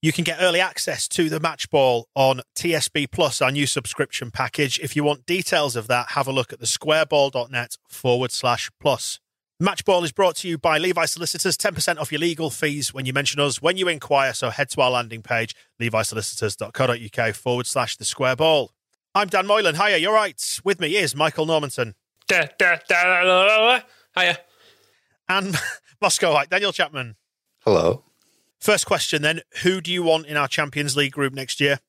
You can get early access to the match ball on TSB Plus, our new subscription package. If you want details of that, have a look at the squareball.net forward slash plus. Match ball is brought to you by Levi Solicitors. 10% off your legal fees when you mention us when you inquire. So head to our landing page, levisolicitors.co.uk forward slash the square ball. I'm Dan Moylan. Hiya, you're right. With me is Michael Normanton Da, da, da, la, la, la. Hiya. and Moscowite, Daniel Chapman. Hello. First question then Who do you want in our Champions League group next year?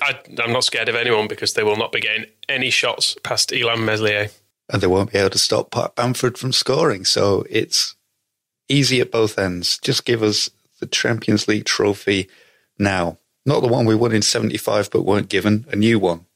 I, I'm not scared of anyone because they will not be getting any shots past Illan Meslier. And they won't be able to stop Pat Bamford from scoring. So it's easy at both ends. Just give us the Champions League trophy now. Not the one we won in 75 but weren't given, a new one.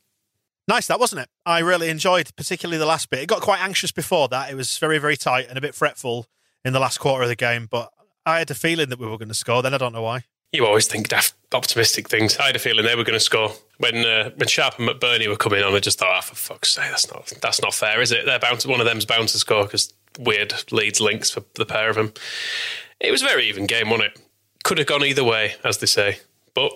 Nice, that wasn't it? I really enjoyed, particularly the last bit. It got quite anxious before that. It was very, very tight and a bit fretful in the last quarter of the game, but I had a feeling that we were going to score. Then I don't know why. You always think daft, optimistic things. I had a feeling they were going to score when uh, when Sharp and McBurnie were coming on. I just thought, oh, for fuck's sake, that's not that's not fair, is it? They're bound to, one of them's bound to score because weird leads links for the pair of them. It was a very even game, wasn't it? Could have gone either way, as they say, but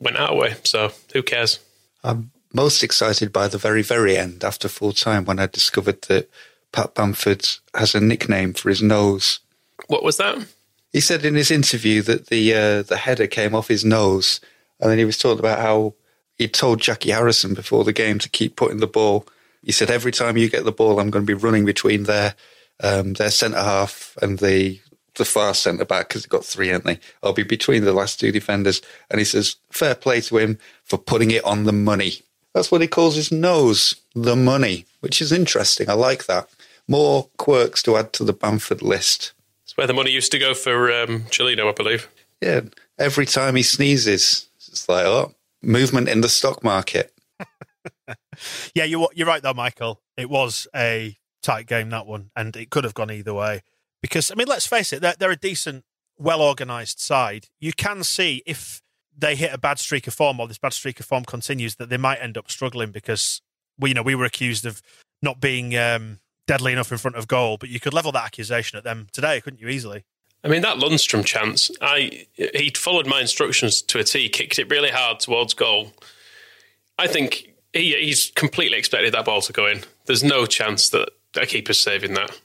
went our way. So who cares? I'm most excited by the very, very end after full time when I discovered that Pat Bamford has a nickname for his nose. What was that? He said in his interview that the uh, the header came off his nose, and then he was talking about how he told Jackie Harrison before the game to keep putting the ball. He said every time you get the ball, I'm going to be running between their um, their centre half and the the far centre back because they've got three, haven't they? I'll be between the last two defenders, and he says fair play to him for putting it on the money. That's what he calls his nose, the money, which is interesting. I like that. More quirks to add to the Bamford list. It's where the money used to go for um, Cellino, I believe. Yeah, every time he sneezes, it's like, oh, movement in the stock market. Yeah, you're, you're right, though, Michael. It was a tight game, that one, and it could have gone either way. Because, I mean, let's face it, they're, they're a decent, well organised side. You can see if they hit a bad streak of form or this bad streak of form continues that they might end up struggling because we, you know, we were accused of not being um, deadly enough in front of goal, but you could level that accusation at them today, couldn't you, easily? I mean, that Lundstram chance, I he followed my instructions to a T, kicked it really hard towards goal. I think he, he's completely expected that ball to go in. There's no chance that a keeper's saving that.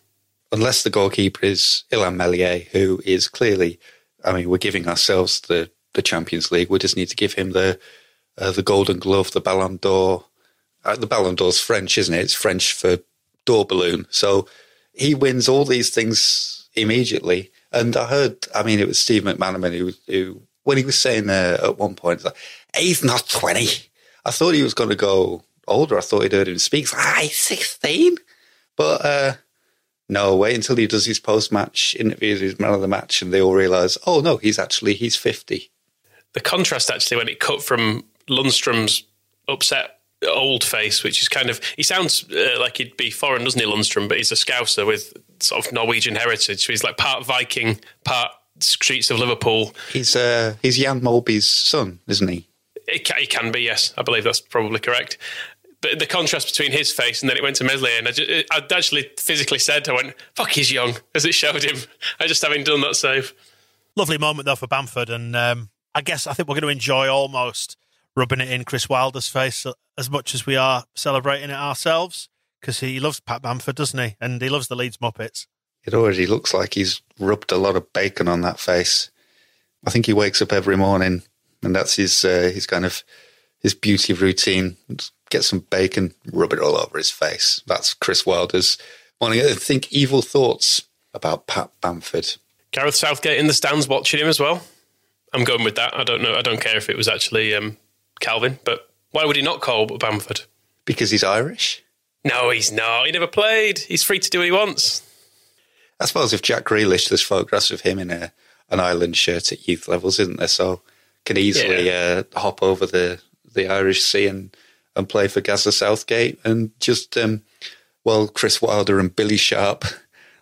Unless the goalkeeper is Illan Meslier, who is clearly, I mean, we're giving ourselves the, the Champions League. We just need to give him the uh, the Golden Glove, the Ballon d'Or. Uh, the Ballon d'Or's French, isn't it? It's French for door balloon. So he wins all these things immediately. And I heard, I mean, it was Steve McManaman who, who when he was saying uh, at one point, like, he's not 20. I thought he was going to go older. I thought he'd heard him speak. He's like, ah, he's 16. But uh, no, wait until he does his post-match interviews, his man of the match, and they all realise, oh, no, he's actually, he's 50. The contrast, actually, when it cut from Lundstrom's upset old face, which is kind of, he sounds uh, like he'd be foreign, doesn't he, Lundstram? But he's a Scouser with sort of Norwegian heritage. So he's like part Viking, part Streets of Liverpool. He's uh, he's Jan Molby's son, isn't he? It can, it can be, yes. I believe that's probably correct. But the contrast between his face and then it went to Meslier, and I, just, I actually physically said, I went, fuck, he's young, as it showed him. I just having done that save. Lovely moment, though, for Bamford. And um, I guess I think we're going to enjoy almost rubbing it in Chris Wilder's face as much as we are celebrating it ourselves because he loves Pat Bamford, doesn't he? And he loves the Leeds Muppets. It already looks like he's rubbed a lot of bacon on that face. I think he wakes up every morning, and that's his uh, his kind of his beauty routine. Get some bacon, rub it all over his face. That's Chris Wilder's morning. I think evil thoughts about Pat Bamford. Gareth Southgate in the stands watching him as well. I'm going with that. I don't know. I don't care if it was actually um, Calvin, but why would he not call Bamford? Because he's Irish. No, he's not. He never played. He's free to do what he wants. I suppose if Jack Grealish, there's photographs of him in a an Ireland shirt at youth levels, isn't there? So can easily yeah. uh, hop over the the Irish Sea and and play for Gazza Southgate and just um, well, Chris Wilder and Billy Sharp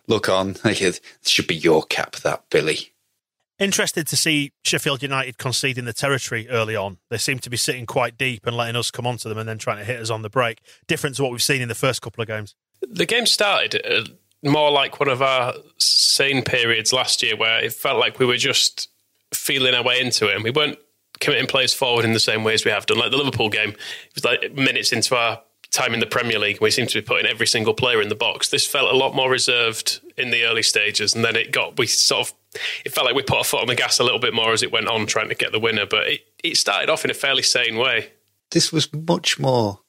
look on. It should be your cap, that Billy. Interested to see Sheffield United conceding the territory early on. They seem to be sitting quite deep and letting us come onto them and then trying to hit us on the break. Different to what we've seen in the first couple of games. The game started uh, more like one of our sane periods last year where it felt like we were just feeling our way into it and we weren't committing players forward in the same way as we have done. Like the Liverpool game, it was like minutes into our time in the Premier League, we seem to be putting every single player in the box. This felt a lot more reserved in the early stages, and then it got we sort of it felt like we put our foot on the gas a little bit more as it went on, trying to get the winner. But it, it started off in a fairly sane way. This was much more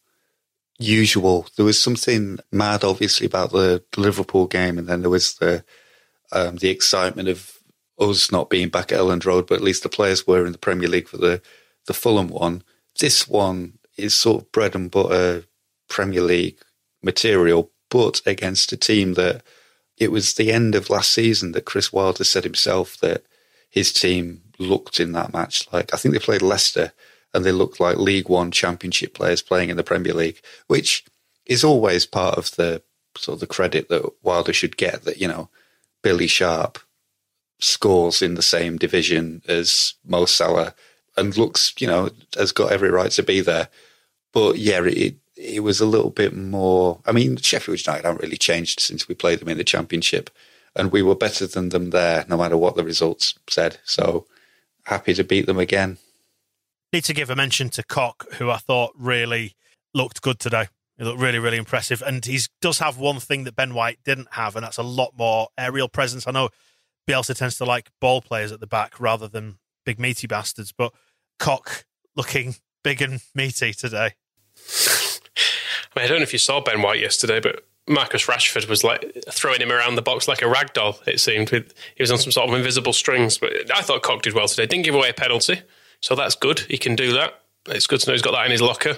usual. There was something mad, obviously, about the, Liverpool game, and then there was the um, the excitement of us not being back at Elland Road, but at least the players were in the Premier League for the the Fulham one. This one is sort of bread and butter Premier League material, but against a team that it was the end of last season that Chris Wilder said himself that his team looked in that match like I think they played Leicester and they looked like League One Championship players playing in the Premier League, which is always part of the sort of the credit that Wilder should get. That you know, Billy Sharp scores in the same division as Mo Salah and looks, you know, has got every right to be there. But yeah, it it was a little bit more. I mean, Sheffield United haven't really changed since we played them in the Championship, and we were better than them there, no matter what the results said. So happy to beat them again. Need to give a mention to Koch, who I thought really looked good today. He looked really, really impressive, and he does have one thing that Ben White didn't have, and that's a lot more aerial presence. I know Bielsa tends to like ball players at the back rather than big meaty bastards, but Koch looking big and meaty today. I, mean, I don't know if you saw Ben White yesterday, but Marcus Rashford was like throwing him around the box like a rag doll. It seemed he was on some sort of invisible strings. But I thought Koch did well today. Didn't give away a penalty, so that's good. He can do that. It's good to know he's got that in his locker.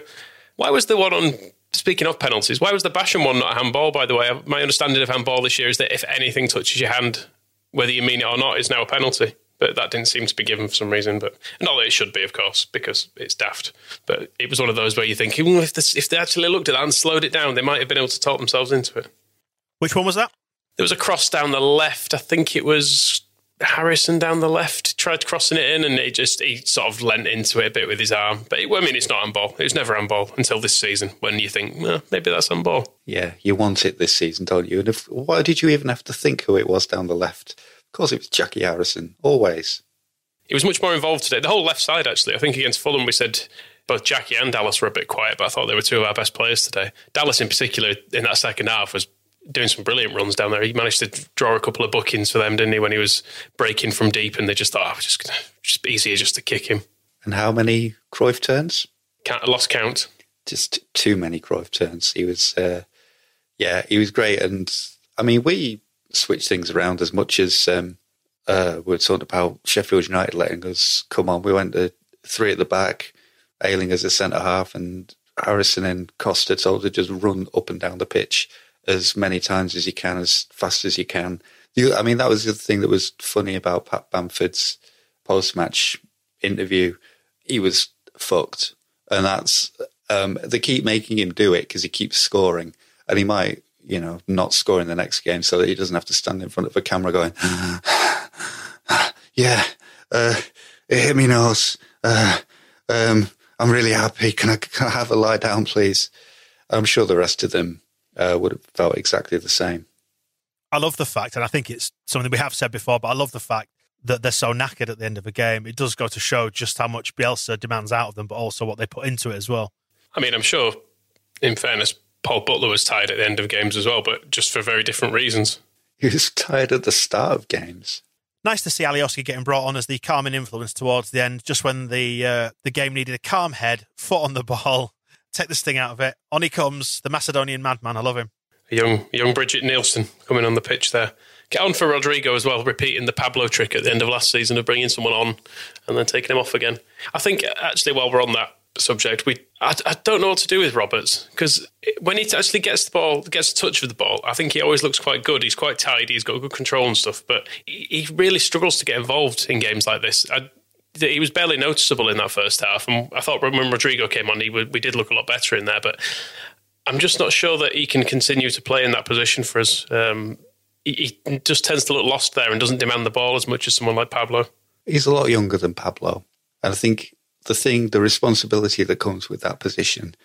Why was the one on? Speaking of penalties, why was the Basham one not a handball? By the way, my understanding of handball this year is that if anything touches your hand, whether you mean it or not, is now a penalty but that didn't seem to be given for some reason. But not that it should be, of course, because it's daft. But it was one of those where you think, even if, this, if they actually looked at that and slowed it down, they might have been able to talk themselves into it. Which one was that? There was a cross down the left. I think it was Harrison down the left tried crossing it in, and he just he sort of leant into it a bit with his arm. But it, I mean, it's not handball. It was never handball until this season, when you think well, maybe that's handball. Yeah, you want it this season, don't you? And if, why did you even have to think who it was down the left? Of course, it was Jackie Harrison. Always. He was much more involved today. The whole left side, actually. I think against Fulham, we said both Jackie and Dallas were a bit quiet, but I thought they were two of our best players today. Dallas, in particular, in that second half, was doing some brilliant runs down there. He managed to draw a couple of bookings for them, didn't he, when he was breaking from deep, and they just thought, oh, just, just easier just to kick him. And how many Cruyff turns? Can't, lost count. Just too many Cruyff turns. He was, uh, yeah, he was great. And I mean, we switch things around as much as um, uh, we are talking about Sheffield United letting us come on. We went to three at the back, Ayling as a centre half, and Harrison and Costa told to just run up and down the pitch as many times as you can, as fast as you can. I mean, that was the thing that was funny about Pat Bamford's post match interview. He was fucked. And that's, um, they keep making him do it because he keeps scoring. And he might you know, not scoring the next game so that he doesn't have to stand in front of a camera going, yeah, uh, it hit me nose. Uh, um, I'm really happy. Can I, can I have a lie down, please? I'm sure the rest of them uh, would have felt exactly the same. I love the fact, and I think it's something we have said before, but I love the fact that they're so knackered at the end of a game. It does go to show just how much Bielsa demands out of them, but also what they put into it as well. I mean, I'm sure, in fairness, Paul Butler was tired at the end of games as well, but just for very different reasons. He was tired at the start of games. Nice to see Alioski getting brought on as the calming influence towards the end, just when the uh, the game needed a calm head, foot on the ball, take the sting out of it. On he comes, the Macedonian madman. I love him. A young, young Brigitte Nielsen coming on the pitch there. Get on for Rodrigo as well, repeating the Pablo trick at the end of last season of bringing someone on and then taking him off again. I think actually, while we're on that subject, we I, I don't know what to do with Roberts because when he actually gets the ball, gets a touch of the ball, I think he always looks quite good. He's quite tidy, he's got good control and stuff, but he, he really struggles to get involved in games like this. I, he was barely noticeable in that first half, and I thought when Rodrigo came on, he would, we did look a lot better in there, but. I'm just not sure that he can continue to play in that position for us. Um, he, he just tends to look lost there and doesn't demand the ball as much as someone like Pablo. He's a lot younger than Pablo. And I think the thing, the responsibility that comes with that position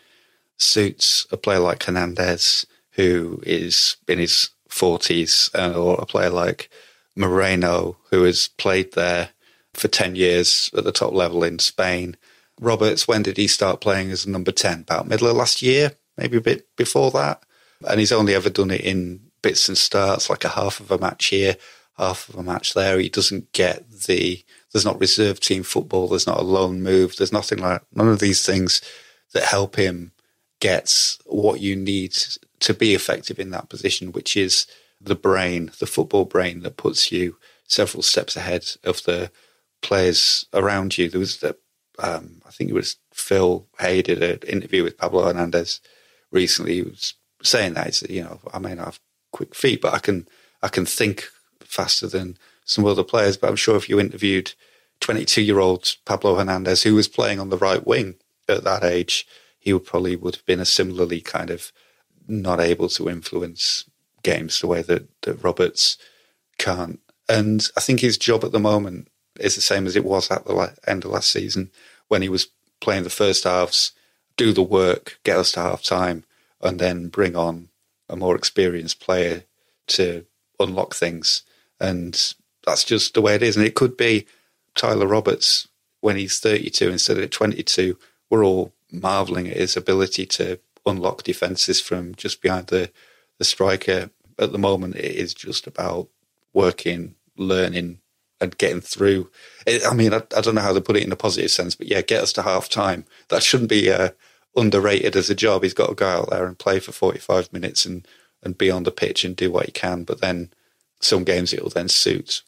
suits a player like Hernandez, who is in his 40s, uh, or a player like Moreno, who has played there for 10 years at the top level in Spain. Roberts, when did he start playing as number 10? About middle of last year, maybe a bit before that. And he's only ever done it in bits and starts, like a half of a match here, half of a match there. He doesn't get the, there's not reserve team football, there's not a loan move, there's nothing like, none of these things that help him get what you need to be effective in that position, which is the brain, the football brain that puts you several steps ahead of the players around you. There was, the, um, I think it was Phil Hay did an interview with Pablo Hernandez recently. He was saying that, it's, you know, I may not have quick feet, but I can I can think faster than some other players. But I'm sure if you interviewed 22 year old Pablo Hernandez, who was playing on the right wing at that age, he would probably would have been a similarly kind of not able to influence games the way that, that Roberts can't. And I think his job at the moment is the same as it was at the end of last season when he was playing the first halves, do the work, get us to half time, and then bring on a more experienced player to unlock things. And that's just the way it is. And it could be Tyler Roberts when he's 32 instead of 22. We're all marveling at his ability to unlock defenses from just behind the, the striker. At the moment, it is just about working, learning, and getting through. I mean, I, I, don't know how to put it in a positive sense, but yeah, get us to half time. That shouldn't be uh, underrated as a job. He's got to go out there and play for 45 minutes and, and be on the pitch and do what he can. But then some games it will then suit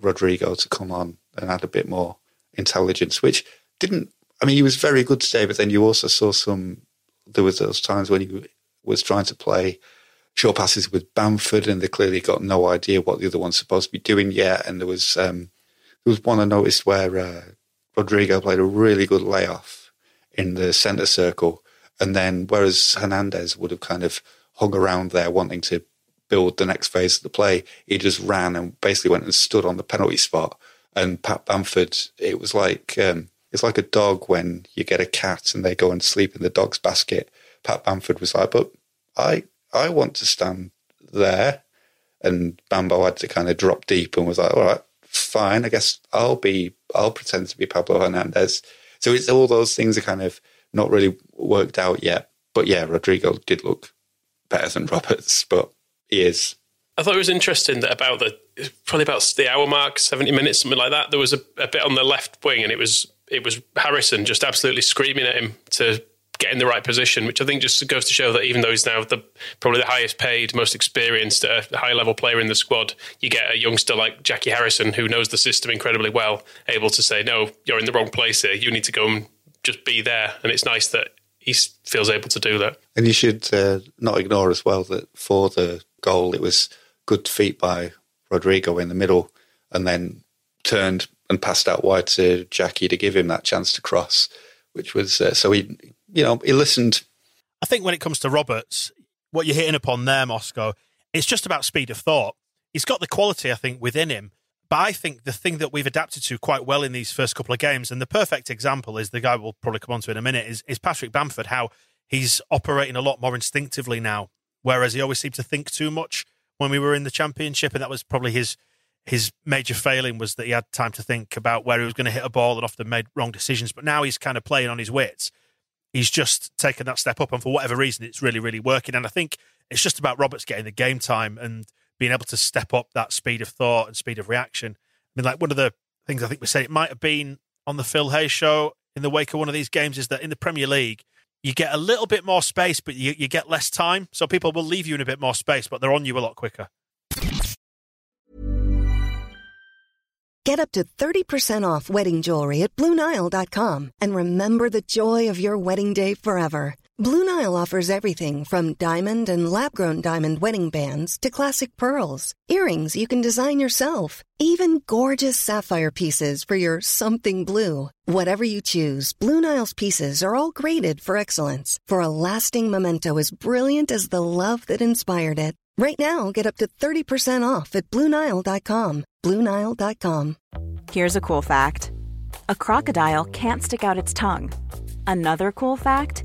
Rodrigo to come on and add a bit more intelligence, which didn't, I mean, he was very good today, but then you also saw some, there was those times when he was trying to play short passes with Bamford and they clearly got no idea what the other one's supposed to be doing yet. And there was, um, there was one I noticed where uh, Rodrigo played a really good layoff in the centre circle. And then, whereas Hernandez would have kind of hung around there wanting to build the next phase of the play, he just ran and basically went and stood on the penalty spot. And Pat Bamford, it was like um, it's like a dog when you get a cat and they go and sleep in the dog's basket. Pat Bamford was like, "But I I want to stand there," and Bambo had to kind of drop deep and was like, "All right, fine. I guess I'll be I'll pretend to be Pablo Hernandez." So it's all those things are kind of not really worked out yet. But yeah, Rodrigo did look better than Roberts, but he is. I thought it was interesting that about the probably about the hour mark, seventy minutes, something like that. There was a, a bit on the left wing, and it was it was Harrison just absolutely screaming at him to get in the right position, which I think just goes to show that even though he's now the probably the highest paid, most experienced, uh, high level player in the squad, you get a youngster like Jackie Harrison who knows the system incredibly well, able to say, "No, you're in the wrong place here. You need to go and just be there." And it's nice that he feels able to do that. And you should uh, not ignore as well that for the goal, it was good feet by Rodrigo in the middle, and then turned and passed out wide to Jackie to give him that chance to cross, which was uh, so he you know, he listened. I think when it comes to Roberts, what you're hitting upon there, Moscow, it's just about speed of thought. He's got the quality, I think, within him. But I think the thing that we've adapted to quite well in these first couple of games, and the perfect example is the guy we'll probably come on to in a minute, is, is Patrick Bamford, how he's operating a lot more instinctively now, whereas he always seemed to think too much when we were in the championship, and that was probably his his major failing was that he had time to think about where he was going to hit a ball and often made wrong decisions. But now he's kind of playing on his wits. He's just taken that step up, and for whatever reason, it's really, really working. And I think it's just about Roberts getting the game time and being able to step up that speed of thought and speed of reaction. I mean, like one of the things I think we said it might have been on the Phil Hay show in the wake of one of these games is that in the Premier League, you get a little bit more space, but you, you get less time. So people will leave you in a bit more space, but they're on you a lot quicker. Get up to 30% off wedding jewelry at Bluenile.com and remember the joy of your wedding day forever. Blue Nile offers everything from diamond and lab grown diamond wedding bands to classic pearls, earrings you can design yourself, even gorgeous sapphire pieces for your something blue. Whatever you choose, Blue Nile's pieces are all graded for excellence for a lasting memento as brilliant as the love that inspired it. Right now, get up to 30% off at Bluenile.com. Bluenile.com. Here's a cool fact a crocodile can't stick out its tongue. Another cool fact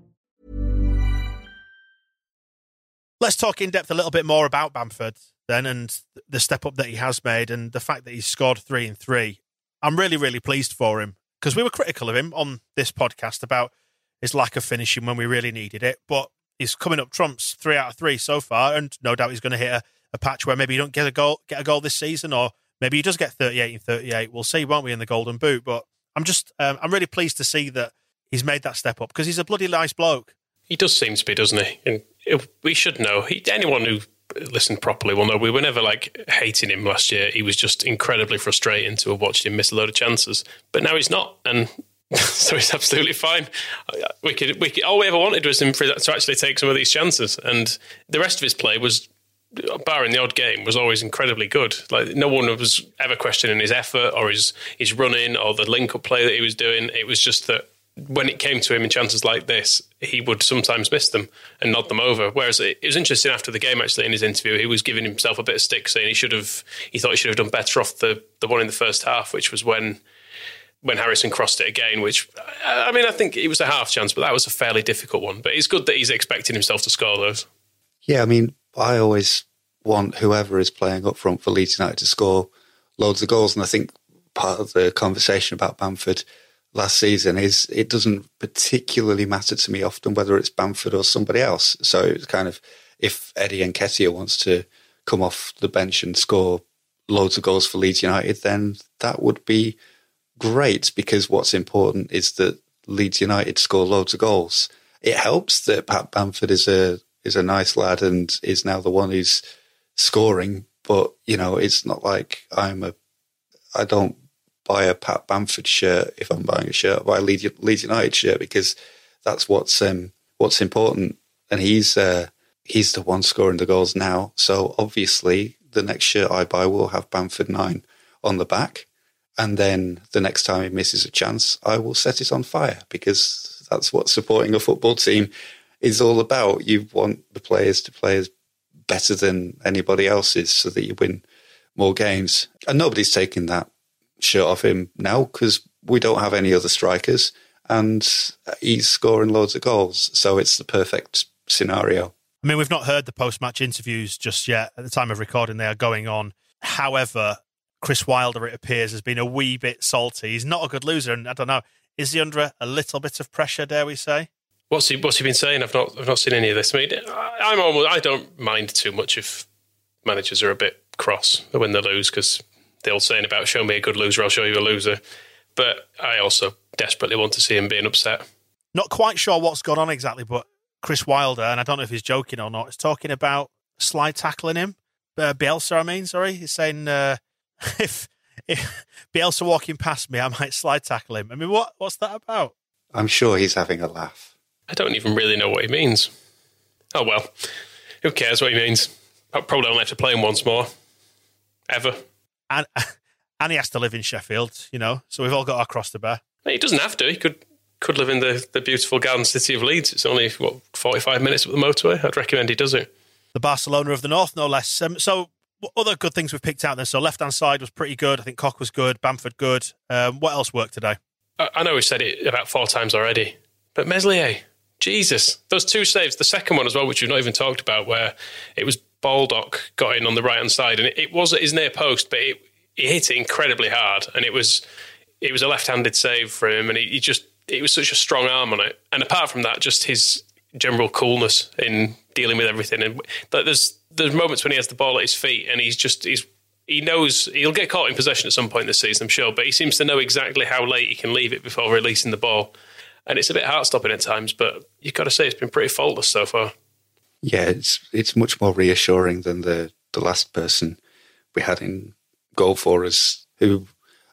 Let's talk in depth a little bit more about Bamford then and the step up that he has made and the fact that he's scored three and three. I'm really, really pleased for him because we were critical of him on this podcast about his lack of finishing when we really needed it. But he's coming up trumps three out of three so far, and no doubt he's going to hit a, a patch where maybe he don't get a goal, get a goal this season, or maybe he does get 38 and 38. We'll see, won't we, in the Golden Boot? But I'm just, um, I'm really pleased to see that he's made that step up because he's a bloody nice bloke. He does seem to be, doesn't he? And we should know. He, anyone who listened properly will know we were never like hating him last year. He was just incredibly frustrating to have watched him miss a load of chances. But now he's not, and so he's absolutely fine. We could, we could, all we ever wanted was him to actually take some of these chances, and the rest of his play was, barring the odd game, was always incredibly good. Like no one was ever questioning his effort or his his running or the link up play that he was doing. It was just that when it came to him in chances like this, he would sometimes miss them and nod them over. Whereas it, was interesting after the game, actually, in his interview, he was giving himself a bit of stick, saying he should have, he thought he should have done better off the the one in the first half, which was when when Harrison crossed it again. Which I mean, I think it was a half chance, but that was a fairly difficult one. But it's good that he's expecting himself to score those. Yeah, I mean, I always want whoever is playing up front for Leeds United to score loads of goals, and I think part of the conversation about Bamford last season is it doesn't particularly matter to me often whether it's Bamford or somebody else. So it's kind of if Eddie Nketiah wants to come off the bench and score loads of goals for Leeds United, then that would be great because what's important is that Leeds United score loads of goals. It helps that Pat Bamford is a is a nice lad and is now the one who's scoring, but you know, it's not like I'm a I don't buy a Pat Bamford shirt if I'm buying a shirt. I buy a Leeds, United shirt because that's what's um, what's important. And he's uh, he's the one scoring the goals now. So obviously, the next shirt I buy will have Bamford nine on the back. And then the next time he misses a chance, I will set it on fire because that's what supporting a football team is all about. You want the players to play as better than anybody else's so that you win more games. And nobody's taking that shirt off him now because we don't have any other strikers and he's scoring loads of goals. So it's the perfect scenario. I mean, we've not heard the post match interviews just yet. At the time of recording, they are going on. However, Chris Wilder, it appears, has been a wee bit salty. He's not a good loser, and I don't know, is he under a little bit of pressure? Dare we say? What's he What's he been saying? I've not I've not seen any of this. I mean, I'm almost I don't mind too much if managers are a bit cross when they lose because the old saying about show me a good loser, I'll show you a loser. But I also desperately want to see him being upset Not quite sure what's gone on exactly, but Chris Wilder, and I don't know if he's joking or not, is talking about slide tackling him. Uh, Bielsa, I mean, sorry, he's saying uh, if if Bielsa walking past me, I might slide tackle him. I mean, what what's that about? I'm sure he's having a laugh. I don't even really know what he means. Oh well, who cares what he means? I'll probably only have to play him once more, ever. And and he has to live in Sheffield, you know. So we've all got our cross to bear. He doesn't have to. He could could live in the, the beautiful garden city of Leeds. It's only what forty five minutes up the motorway. I'd recommend he does it. The Barcelona of the North, no less. Um, so other good things we've picked out there. So left hand side was pretty good. I think Koch was good. Bamford good. Um, what else worked today? I, I know we've said it about four times already, but Meslier, Jesus, those two saves. The second one as well, which we've not even talked about, where it was Baldock got in on the right hand side, and it, was his near post, but it, it hit it incredibly hard, and it was it was a left handed save for him, and he, he just it was such a strong arm on it. And apart from that, just his general coolness in dealing with everything. And there's there's moments when he has the ball at his feet and he's just he's he knows he'll get caught in possession at some point this season, I'm sure, but he seems to know exactly how late he can leave it before releasing the ball. And it's a bit heart stopping at times, but you've got to say it's been pretty faultless so far. Yeah, it's it's much more reassuring than the, the last person we had in goal for us, who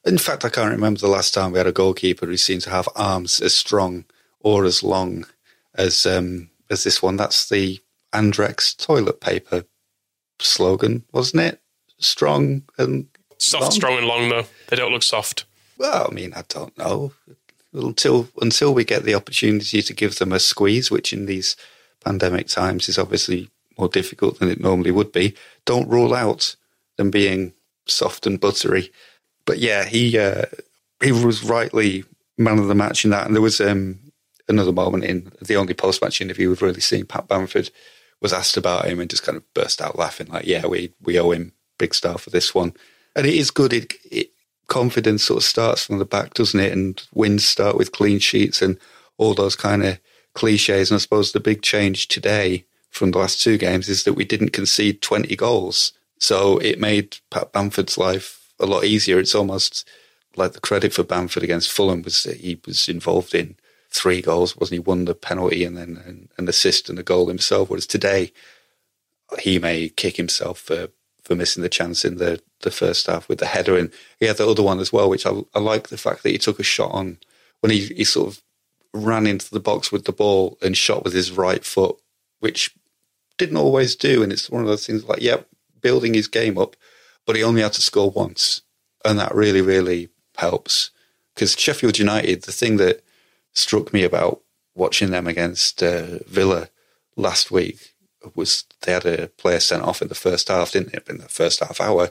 in fact I can't remember the last time we had a goalkeeper who seemed to have arms as strong or as long as um, as this one. That's the Andrex toilet paper slogan, wasn't it? Strong and soft, long? strong and long though. They don't look soft. Well, I mean, I don't know. Until until we get the opportunity to give them a squeeze, which in these pandemic times is obviously more difficult than it normally would be. Don't rule out them being soft and buttery. But yeah, he uh, he was rightly man of the match in that, and there was um, another moment in the only post match interview we've really seen. Pat Bamford was asked about him and just kind of burst out laughing, like, "Yeah, we we owe him big star for this one." And it is good. It, it confidence sort of starts from the back, doesn't it? And wins start with clean sheets and all those kind of cliches. And I suppose the big change today from the last two games is that we didn't concede 20 goals. So it made Pat Bamford's life a lot easier. It's almost like the credit for Bamford against Fulham was that he was involved in three goals, wasn't he? Won the penalty and then an, assist and a goal himself. Whereas today, he may kick himself for, for missing the chance in the, the first half with the header. And he had the other one as well, which I, I like the fact that he took a shot on when he, he sort of ran into the box with the ball and shot with his right foot, which didn't always do. And it's one of those things like, yeah, building his game up, but he only had to score once. And that really, really helps. Because Sheffield United, the thing that struck me about watching them against uh, Villa last week was they had a player sent off in the first half, didn't it? In the first half hour.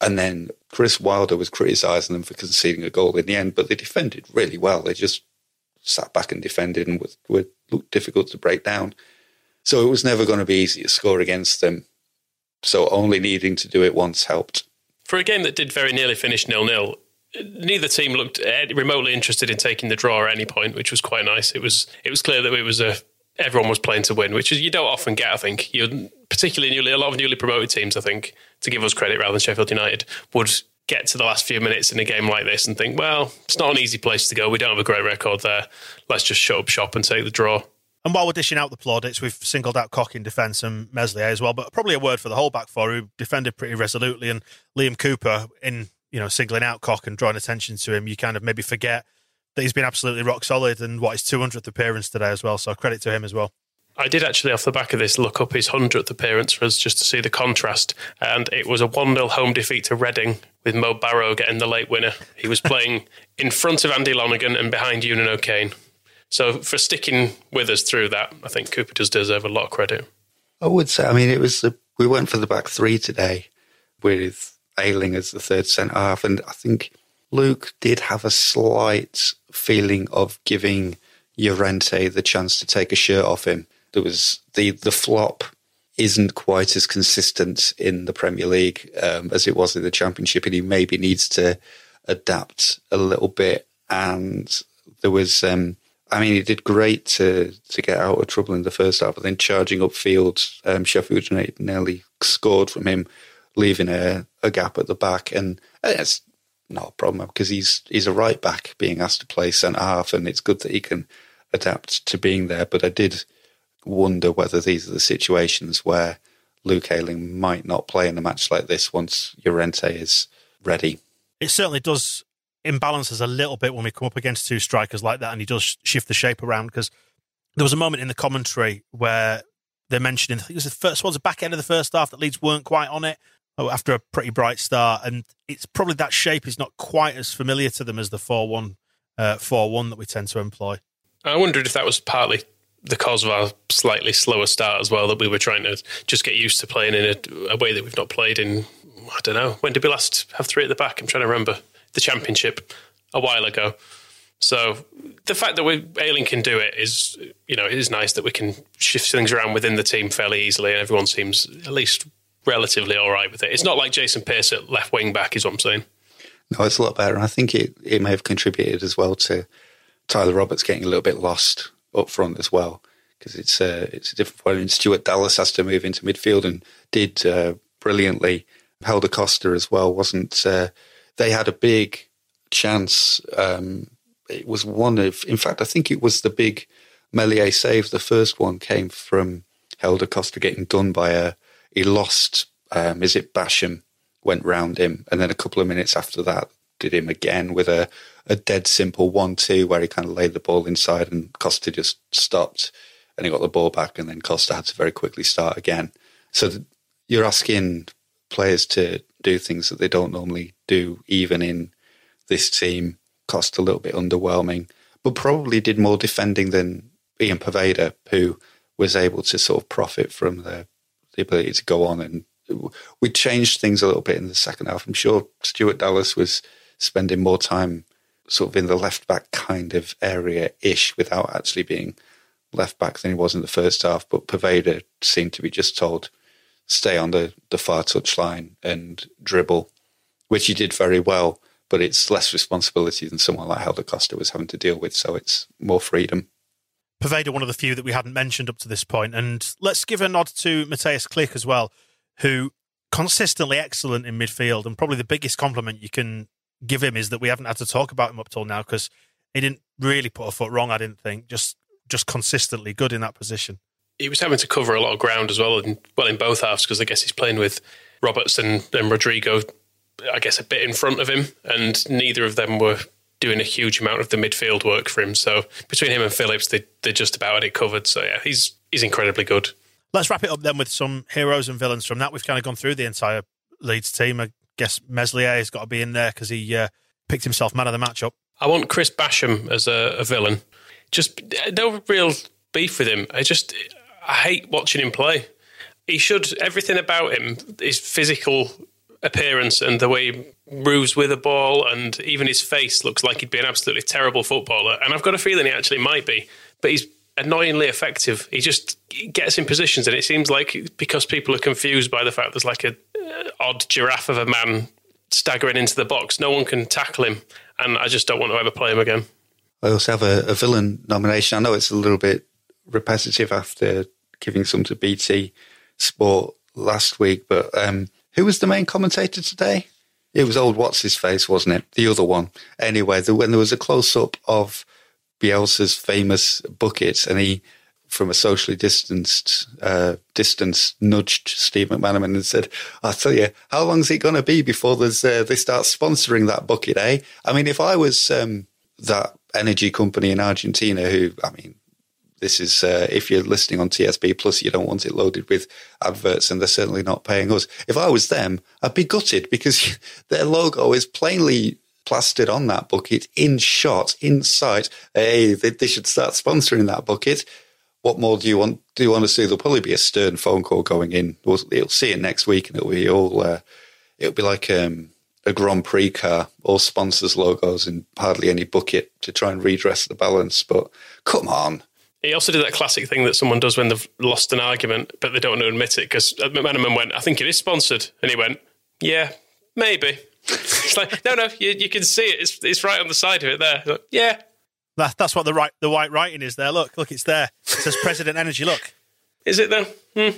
And then Chris Wilder was criticising them for conceding a goal in the end, but they defended really well. They just sat back and defended and were, were looked difficult to break down. So it was never going to be easy to score against them. So only needing to do it once helped. For a game that did very nearly finish nil nil, neither team looked remotely interested in taking the draw at any point, which was quite nice. It was it was clear that it was a everyone was playing to win, which is you don't often get. I think you particularly newly a lot of newly promoted teams. I think to give us credit rather than Sheffield United would get to the last few minutes in a game like this and think, well, it's not an easy place to go. We don't have a great record there. Let's just shut up shop and take the draw. And while we're dishing out the plaudits, we've singled out Koch in defence and Meslier as well, but probably a word for the whole back four who defended pretty resolutely. And Liam Cooper in you know, singling out Koch and drawing attention to him, you kind of maybe forget that he's been absolutely rock solid and what his 200th appearance today as well. So credit to him as well. I did actually, off the back of this, look up his 100th appearance for us just to see the contrast. And it was a 1 0 home defeat to Reading with Mo Barrow getting the late winner. He was playing in front of Andy Lonergan and behind Eunan O'Kane. So for sticking with us through that, I think Cooper does deserve a lot of credit. I would say, I mean, it was the, we went for the back three today with Ayling as the third centre half. And I think Luke did have a slight feeling of giving Llorente the chance to take a shirt off him. There was the, the flop isn't quite as consistent in the Premier League um, as it was in the Championship, and he maybe needs to adapt a little bit. And there was, um, I mean, he did great to to get out of trouble in the first half, but then charging upfield, um, Sheffield United nearly scored from him leaving a, a gap at the back, and it's not a problem because he's he's a right back being asked to play centre half, and it's good that he can adapt to being there. But I did wonder whether these are the situations where Luke Ayling might not play in a match like this once Llorente is ready. It certainly does imbalance us a little bit when we come up against two strikers like that, and he does shift the shape around because there was a moment in the commentary where they're mentioning, I think it was the first, towards the back end of the first half that Leeds weren't quite on it oh, after a pretty bright start, and it's probably that shape is not quite as familiar to them as the four one uh, four one that we tend to employ. I wondered if that was partly the cause of our slightly slower start as well, that we were trying to just get used to playing in a, a way that we've not played in. I don't know when did we last have three at the back? I'm trying to remember the championship a while ago. So the fact that we Ayling can do it is, you know, it is nice that we can shift things around within the team fairly easily, and everyone seems at least relatively all right with it. It's not like Jason Pearce at left wing back, is what I'm saying. No, it's a lot better, and I think it it may have contributed as well to Tyler Roberts getting a little bit lost up front as well because it's a it's a different point. And Stuart Dallas has to move into midfield and did uh, brilliantly. Helder Costa as well wasn't. Uh, they had a big chance. Um, it was one of, in fact, I think it was the big Meslier save. The first one came from Helder Costa getting done by a, he lost, um, is it Basham, went round him. And then a couple of minutes after that, did him again with a, a dead simple 1 2 where he kind of laid the ball inside and Costa just stopped and he got the ball back. And then Costa had to very quickly start again. So you're asking players to do things that they don't normally do, even in this team cost a little bit underwhelming, but probably did more defending than Ian Poveda, who was able to sort of profit from the, the ability to go on. And we changed things a little bit in the second half. I'm sure Stuart Dallas was spending more time sort of in the left back kind of area ish without actually being left back than he was in the first half. But Poveda seemed to be just told, stay on the, the far touch line and dribble, which he did very well but it's less responsibility than someone like Helder Costa was having to deal with. So it's more freedom. Poveda, one of the few that we hadn't mentioned up to this point. And let's give a nod to Mateusz Klich as well, who consistently excellent in midfield. And probably the biggest compliment you can give him is that we haven't had to talk about him up till now because he didn't really put a foot wrong, I didn't think. Just just consistently good in that position. He was having to cover a lot of ground as well, and well in both halves because I guess he's playing with Roberts and, and Rodrigo I guess, a bit in front of him, and neither of them were doing a huge amount of the midfield work for him. So between him and Phillips, they they just about had it covered. So yeah, he's he's incredibly good. Let's wrap it up then with some heroes and villains from that. We've kind of gone through the entire Leeds team. I guess Meslier has got to be in there because he uh, picked himself man of the matchup. I want Chris Basham as a, a villain. Just no real beef with him. I just I hate watching him play. He should everything about him his physical appearance and the way he moves with a ball, and even his face looks like he'd be an absolutely terrible footballer. And I've got a feeling he actually might be, but he's annoyingly effective. He just gets in positions, and it seems like because people are confused by the fact there's like a odd giraffe of a man staggering into the box, no one can tackle him, and I just don't want to ever play him again. I also have a, a villain nomination. I know it's a little bit repetitive after giving some to BT Sport last week, but um, who was the main commentator today? It was old what's his face, wasn't it? The other one. Anyway, the, when there was a close up of Bielsa's famous bucket, and he, from a socially distanced uh, distance, nudged Steve McManaman and said, "I'll tell you, how long is it going to be before there's uh, they start sponsoring that bucket?" Eh? I mean, if I was um, that energy company in Argentina, who I mean, this is uh, if you're listening on TSB Plus, you don't want it loaded with adverts, and they're certainly not paying us. If I was them, I'd be gutted because their logo is plainly plastered on that bucket in shot, in sight. Hey, they, they, should start sponsoring that bucket. What more do you want? Do you want to see? There'll probably be a stern phone call going in. We'll, will see it next week, and it'll be all. Uh, it'll be like um, a Grand Prix car, all sponsors logos and hardly any bucket to try and redress the balance. But come on, he also did that classic thing that someone does when they've lost an argument, but they don't want to admit it. Because McManaman went, I think it is sponsored. And he went, Yeah, maybe. it's like, no, no, you, you, can see it. It's, it's right on the side of it there. Like, yeah. That, that's what the right the white writing is there. Look, look, it's there. It says President Energy. Look. Is it though? Hmm.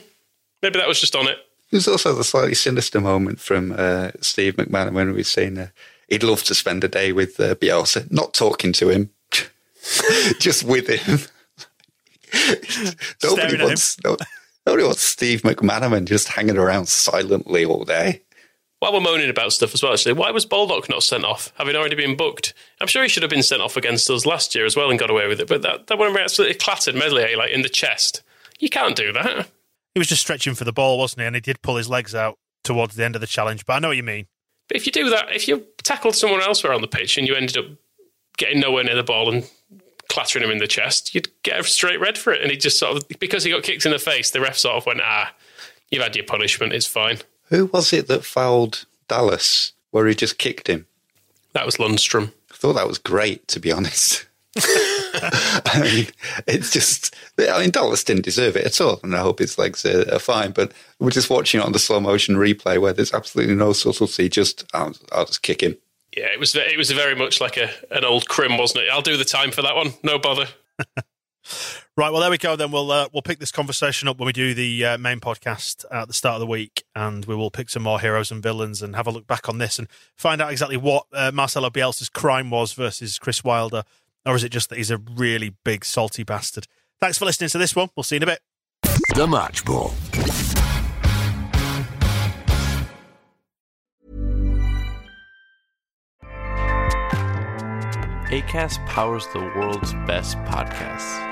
Maybe that was just on it. There's also the slightly sinister moment from uh, Steve McMahon when we was saying uh, he'd love to spend a day with uh, Bielsa, not talking to him, just with him. nobody Staring at wants no, nobody wants Steve McManaman just hanging around silently all day. While we're moaning about stuff as well, actually, why was Baldock not sent off, having already been booked? I'm sure he should have been sent off against us last year as well and got away with it. But that, that one absolutely clattered Medley like in the chest. You can't do that. He was just stretching for the ball, wasn't he? And he did pull his legs out towards the end of the challenge. But I know what you mean. But if you do that, if you tackled someone elsewhere on the pitch and you ended up getting nowhere near the ball and clattering him in the chest, you'd get a straight red for it. And he just sort of, because he got kicked in the face, the ref sort of went, ah, you've had your punishment, it's fine. Who was it that fouled Dallas where he just kicked him? That was Lundstram. I thought that was great, to be honest. I mean, it's just, I mean, Dallas didn't deserve it at all, and I hope his legs are, are, fine. But we're just watching it on the slow motion replay where there's absolutely no subtlety, just, I'll, I'll just kick him. Yeah, it was it was very much like a an old crim, wasn't it? I'll do the time for that one. No bother. right. Well, there we go. Then we'll uh, we'll pick this conversation up when we do the uh, main podcast at the start of the week, and we will pick some more heroes and villains and have a look back on this and find out exactly what uh, Marcelo Bielsa's crime was versus Chris Wilder, or is it just that he's a really big salty bastard? Thanks for listening to this one. We'll see you in a bit. The Match Ball. ACAST powers the world's best podcasts.